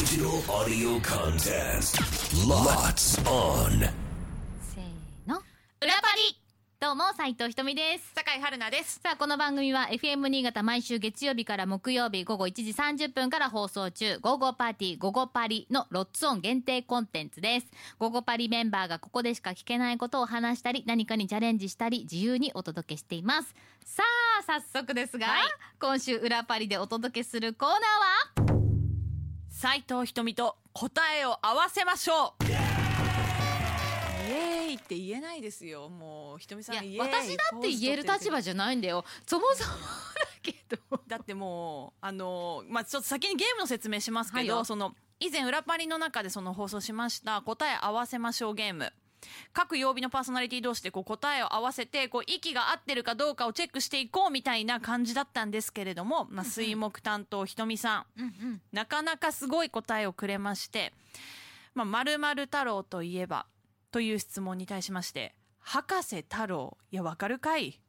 Digital audio contest. Lots on. せーの。裏パリ。どうも斉藤ひとみです。酒井春奈です。さあこの番組は FM 新潟毎週月曜日から木曜日午後1時30分から放送中「午後パーティー午後パリ」のロッツオン限定コンテンツです。午後パリメンバーがここでしか聞けないことを話したり何かにチャレンジしたり自由にお届けしています。さあ早速ですが、はい。今週裏パリでお届けするコーナーは？斉藤ひと答えを合わせましょう。イエーイって言えないですよ。もうひとみさんいや私だって言える立場じゃないんだよそもそもだけど だってもうあのまあちょっと先にゲームの説明しますけど、はいよその以前裏パリの中でその放送しました答え合わせましょうゲーム。各曜日のパーソナリティ同士でこう答えを合わせてこう息が合ってるかどうかをチェックしていこうみたいな感じだったんですけれども、まあ、水木担当ひとみさん。うんうん。なかなかすごい答えをくれまして「まあ、〇〇太郎といえば」という質問に対しまして「博士太郎いやわかるかい?」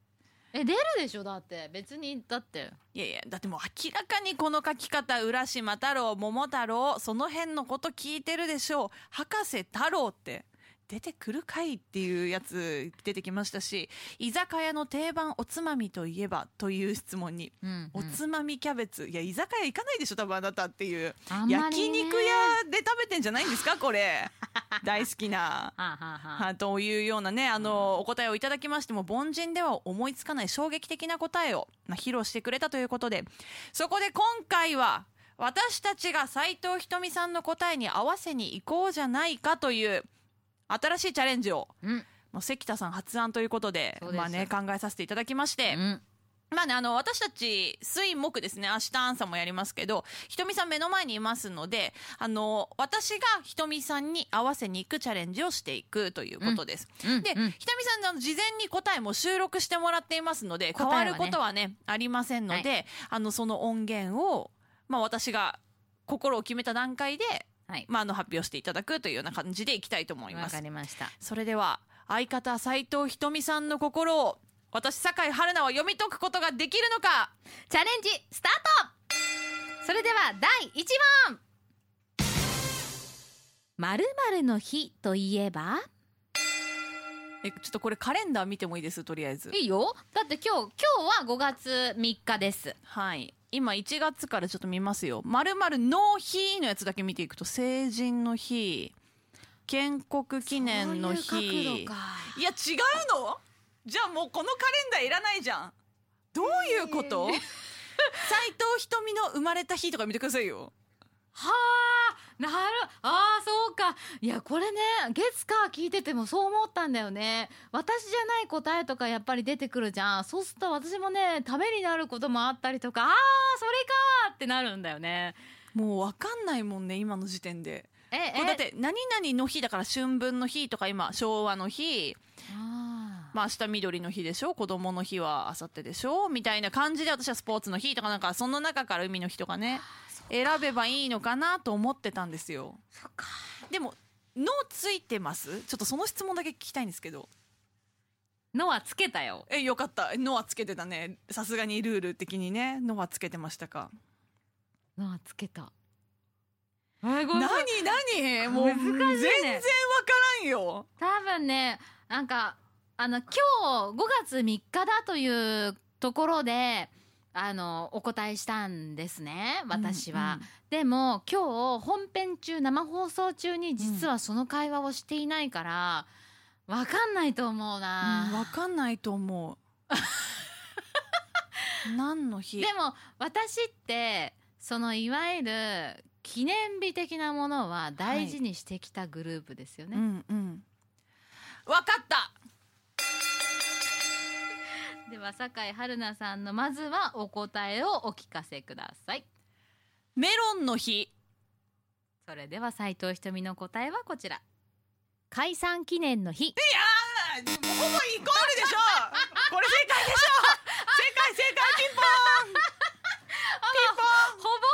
え出るでしょ？だって別にだって。いやいやだってもう明らかにこの書き方浦島太郎桃太郎その辺のこと聞いてるでしょう。博士太郎って出てくるかいっていうやつ出てきましたし居酒屋の定番おつまみといえばという質問にうんおつまみキャベツいや居酒屋行かないでしょ多分あなたっていう焼肉屋で食べてんじゃないんですかこれ。大好きな。はあ、はあというようなねあのお答えをいただきましても凡人では思いつかない衝撃的な答えを、まあ、披露してくれたということでそこで今回は私たちが斉藤ひとみさんの答えに合わせに行こうじゃないかという新しいチャレンジを。うん。もう関田さん発案ということでまあね、考えさせていただきまして、うん。まあね、あの、私たち、水木ですね、明日アンサーもやりますけど、ひとみさん目の前にいますので、あの、私がひとみさんに合わせに行くチャレンジをしていくということです。で、うん。うん。ひとみさんの事前に答えも収録してもらっていますので、変わることはね、ありませんので、あの、その音源を、まあ私が心を決めた段階で、はい。まあ、あの、発表していただくというような感じでいきたいと思います。わか。りました。それでは相方斉藤ひとみさんの心を私酒井春奈は読み解くことができるのか？チャレンジスタート。それでは第1問。〇〇の日といえば？えちょっとこれカレンダー見てもいいです？とりあえず。いいよ。だって今日今日は5月3日です。はい今1月からちょっと見ますよ。まるの日のやつだけ見ていくと成人の日建国記念の日。そういう角度か。いや違うの？じゃあもうこのカレンダーいらないじゃん。どういうこと？斉藤 ひとみの生まれた日とか見てくださいよはあなるあーそうか。いやこれね月か聞いててもそう思ったんだよね。私じゃない答えとかやっぱり出てくるじゃん。そうすると私もねためになることもあったりとかあーそれかってなるんだよね。もうわかんないもんね今の時点で。えこれだって何々の日だから春分の日とか今昭和の日。あまあ明日緑の日でしょ？子供の日は明後日でしょ？みたいな感じで私はスポーツの日とかなんかその中から海の日とかね選べばいいのかなと思ってたんですよ。そっか。でも「の」ついてます？ちょっとその質問だけ聞きたいんですけど。のはつけたよ。えよかった「の」はつけてたね。さすがにルール的にね「の」はつけてましたか。のはつけた。何？何？もう難しいね。全然わからんよ。多分ねなんかあの今日5月3日だというところであのお答えしたんですね私は、うん。うんでも今日本編中生放送中に実はその会話をしていないから、わかんないと思うな、うんわかんないと思う。何の日？でも私ってそのいわゆる記念日的なものは大事にしてきたグループですよね、うんうん。わかったでは酒井春奈さんのまずはお答えをお聞かせください。メロンの日。それでは斉藤ひとみの答えはこちら。解散記念の日。いやーほぼイコールでしょ。これ正解でしょ。正解正解ピンポン。ほぼほぼ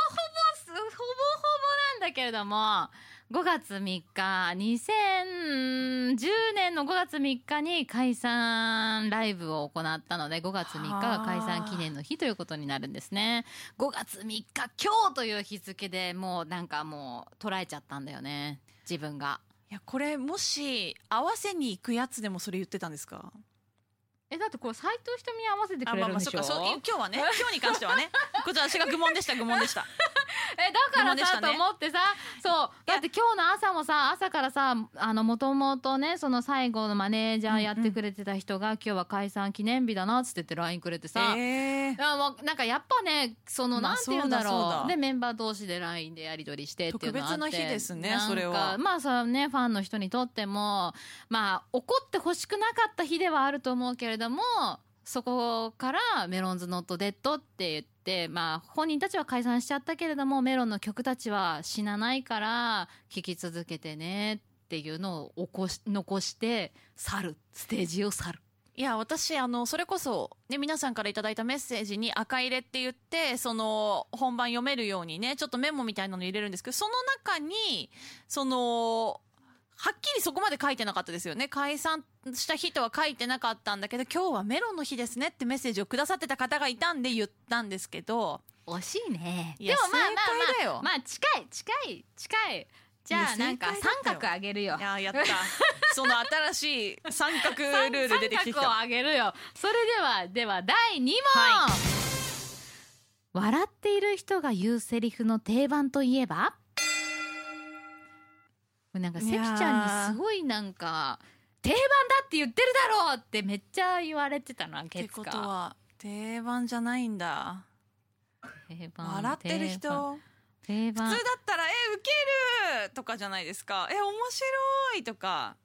すほぼほぼなんだけれども5月3日2010年の5月3日に解散ライブを行ったので5月3日が解散記念の日ということになるんですね。5月3日今日という日付でもうなんかもう捉えちゃったんだよね。自分が。いやこれもし合わせに行くやつでもそれ言ってたんですか？えだってこれ斎藤ひとみに合わせてくれるんでしょ、あそう今日はね。今日に関してはね。こちら私が愚問でした愚問でした えだからさ、ねと思ってさそう。だって今日の朝もさ朝からさあのもともとねその最後のマネージャーやってくれてた人が、今日は解散記念日だなっつって言って LINE くれてさ、えー。もうなんかやっぱねそのまあなんて言うんだろう,、でメンバー同士で LINE でやり取りしてっていうのがあって。特別な日ですねそれは。まあさねファンの人にとってもまあ怒ってほしくなかった日ではあると思うけれどもそこからメロンズノットデッドって言ってまあ本人たちは解散しちゃったけれどもメロンの曲たちは死なないから聴き続けてねっていうのを起こし残して去るステージを去る。いや私あのそれこそ、ね、皆さんからいただいたメッセージに赤入れって言ってその本番読めるようにねちょっとメモみたいなの入れるんですけどその中にそのはっきりそこまで書いてなかったですよね解散した日とは書いてなかったんだけど今日はメロンの日ですねってメッセージをくださってた方がいたんで言ったんですけど惜しいね。いやでもまあまあまあ、まあ近い近い近い。じゃあなんか三角あげるよい。ややったその新しい三角ルール出てきてき三角をたあげるよ。それではでは第二問。は笑っている人が言うセリフの定番といえば？なんか関ちゃんにすごいなんか定番だって言ってるだろうってめっちゃ言われてたなって月ことか。は定番じゃないんだ。定番笑ってる人。定番普通だったら「えウケる!」とかじゃないですか「え面白い!」とか。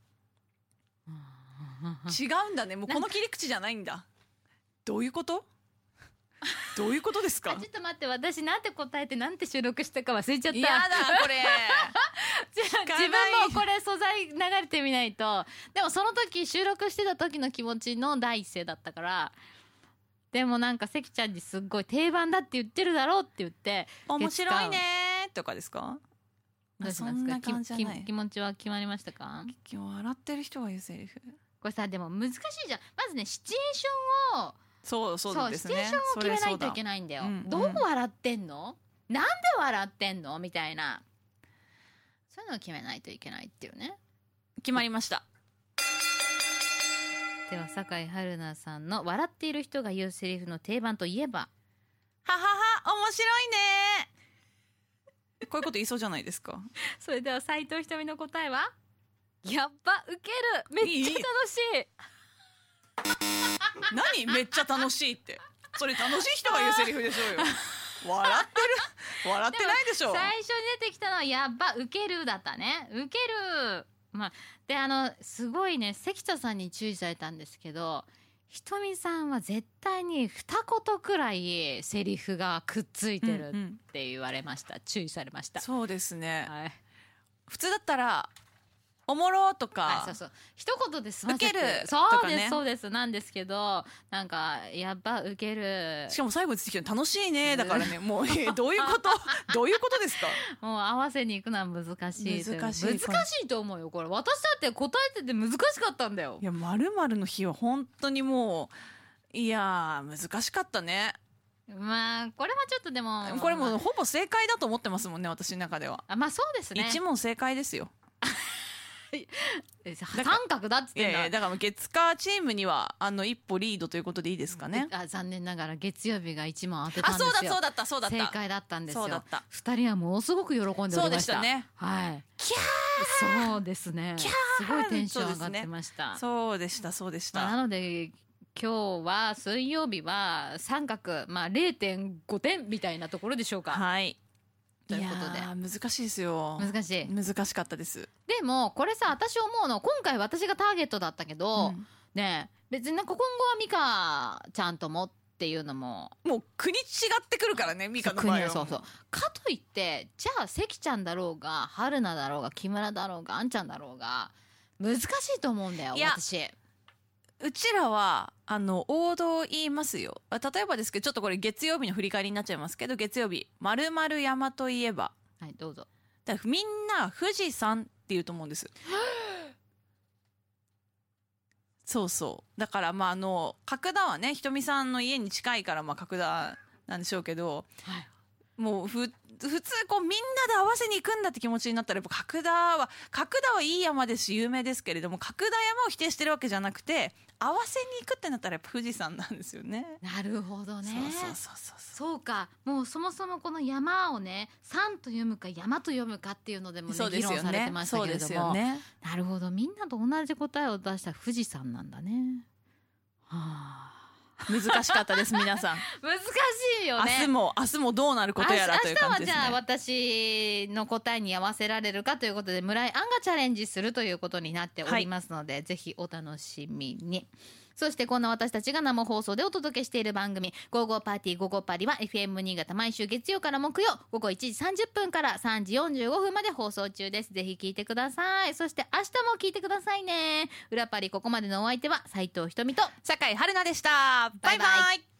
違うんだね。もうこの切り口じゃないんだ。どういうこと？どういうことですか？あちょっと待って私なんて答えてなんて収録したか忘れちゃった。やだこれ自分もこれ素材流れてみないと。でもその時収録してた時の気持ちの第一声だったから。でもなんか関ちゃんにすっごい定番だって言ってるだろうって言って。面白いねとかですか？どうしそますか？んな感じじゃない。きき気持ちは決まりましたか？笑ってる人が言うセリフこれさでも難しいじゃん。まずねシチュエーションをそうそうですね。シチュエーションを決めないといけないんだよ、うんうん。どう笑ってんの？なんで笑ってんの？みたいなそういうのを決めないといけないっていうね。決まりました。では酒井春菜さんの笑っている人が言うセリフの定番といえば？ははは面白いね。こういうこと言いそうじゃないですか。それでは斉藤ひとみの答えは？やっぱウケる。めっちゃ楽しい。何？めっちゃ楽しいって。それ楽しい人が言うセリフでしょうよ笑ってる。笑ってないでしょ。最初に出てきたのはやっぱウケるだったね。ウケる。まあであのすごいね関田さんに注意されたんですけどひとみさんは絶対に二言くらいセリフがくっついてるうんうんって言われました、注意されました。そうですね。はい。普通だったらおもろとか。はい、そうそう。一言で済ませるそうです、そうです。なんですけどなんかやっぱウケる。しかも最後に出てきたの楽しいねだからね。もうえどういうこと？どういうことですか？もう合わせに行くのは難しい難しい。難しいと思うよこれ。私だって答えてて難しかったんだよ。いやまるの日は本当にもういやー難しかったね。まあこれはちょっとでもこれもうほぼ正解だと思ってますもんね私の中ではあまあそうですね一問正解ですよ 三角だっつっいやてんだ。いやだから月火チームにはあの一歩リードということでいいですかね。あ残念ながら月曜日が一問当てたんあですよ。そうだそうだったそうだった。正解だったんですよ。そうだった。二人はものすごく喜んでおりました。そうでしたね。はい。キそうですね。キャー。すごいテンション上がってました、そうでしたそうでしまあなたので今日は水曜日は三角まあ0.5点みたいなところでしょうか。はいということで。難しいですよ。難しい。難しかったです。でもこれさ私思うの今回私がターゲットだったけど、うん。ねえ別になんか今後はミカちゃんともっていうのも。もう国違ってくるからねミカの場合は。そうそうかといってじゃあ関ちゃんだろうが春菜だろうが木村だろうがあんちゃんだろうが難しいと思うんだよ私うちらはあの王道を言いますよ。あ例えばですけどちょっとこれ月曜日の振り返りになっちゃいますけど月曜日「まる山といえば。はいどうぞ」だみんな富士山って言うと思うんです。そうそう。だからまああの角田はねひとみさんの家に近いからまあ角田なんでしょうけどはい。もうふ普通こうみんなで合わせに行くんだって気持ちになったらやっぱ角田は角田はいい山ですし有名ですけれども角田山を否定してるわけじゃなくて合わせに行くってなったらやっぱ富士山なんですよね。なるほどね。そうそうそうそう。か。もうそもそもこの山をね山と読むか山と読むかっていうのでも、ね、そうですよ議論されてねましたけれども、よね。なるほど。みんなと同じ答えを出した富士山なんだね。はあ難しかったです皆さん。難しいよね明日も明日もどうなることやらという感じです明日はじゃあね。私の答えに合わせられるかということで村井杏がチャレンジするということになっておりますので、ぜひお楽しみに。そしてこんな私たちが生放送でお届けしている番組「ゴーゴーパーティーゴーゴーパリ」は FM 新潟毎週月曜から木曜午後1時30分から3時45分まで放送中です。ぜひ聞いてください。そして明日も聞いてくださいね。裏パリここまでのお相手は斉藤ひとみと酒井春菜でした。バイバイ。バイバイ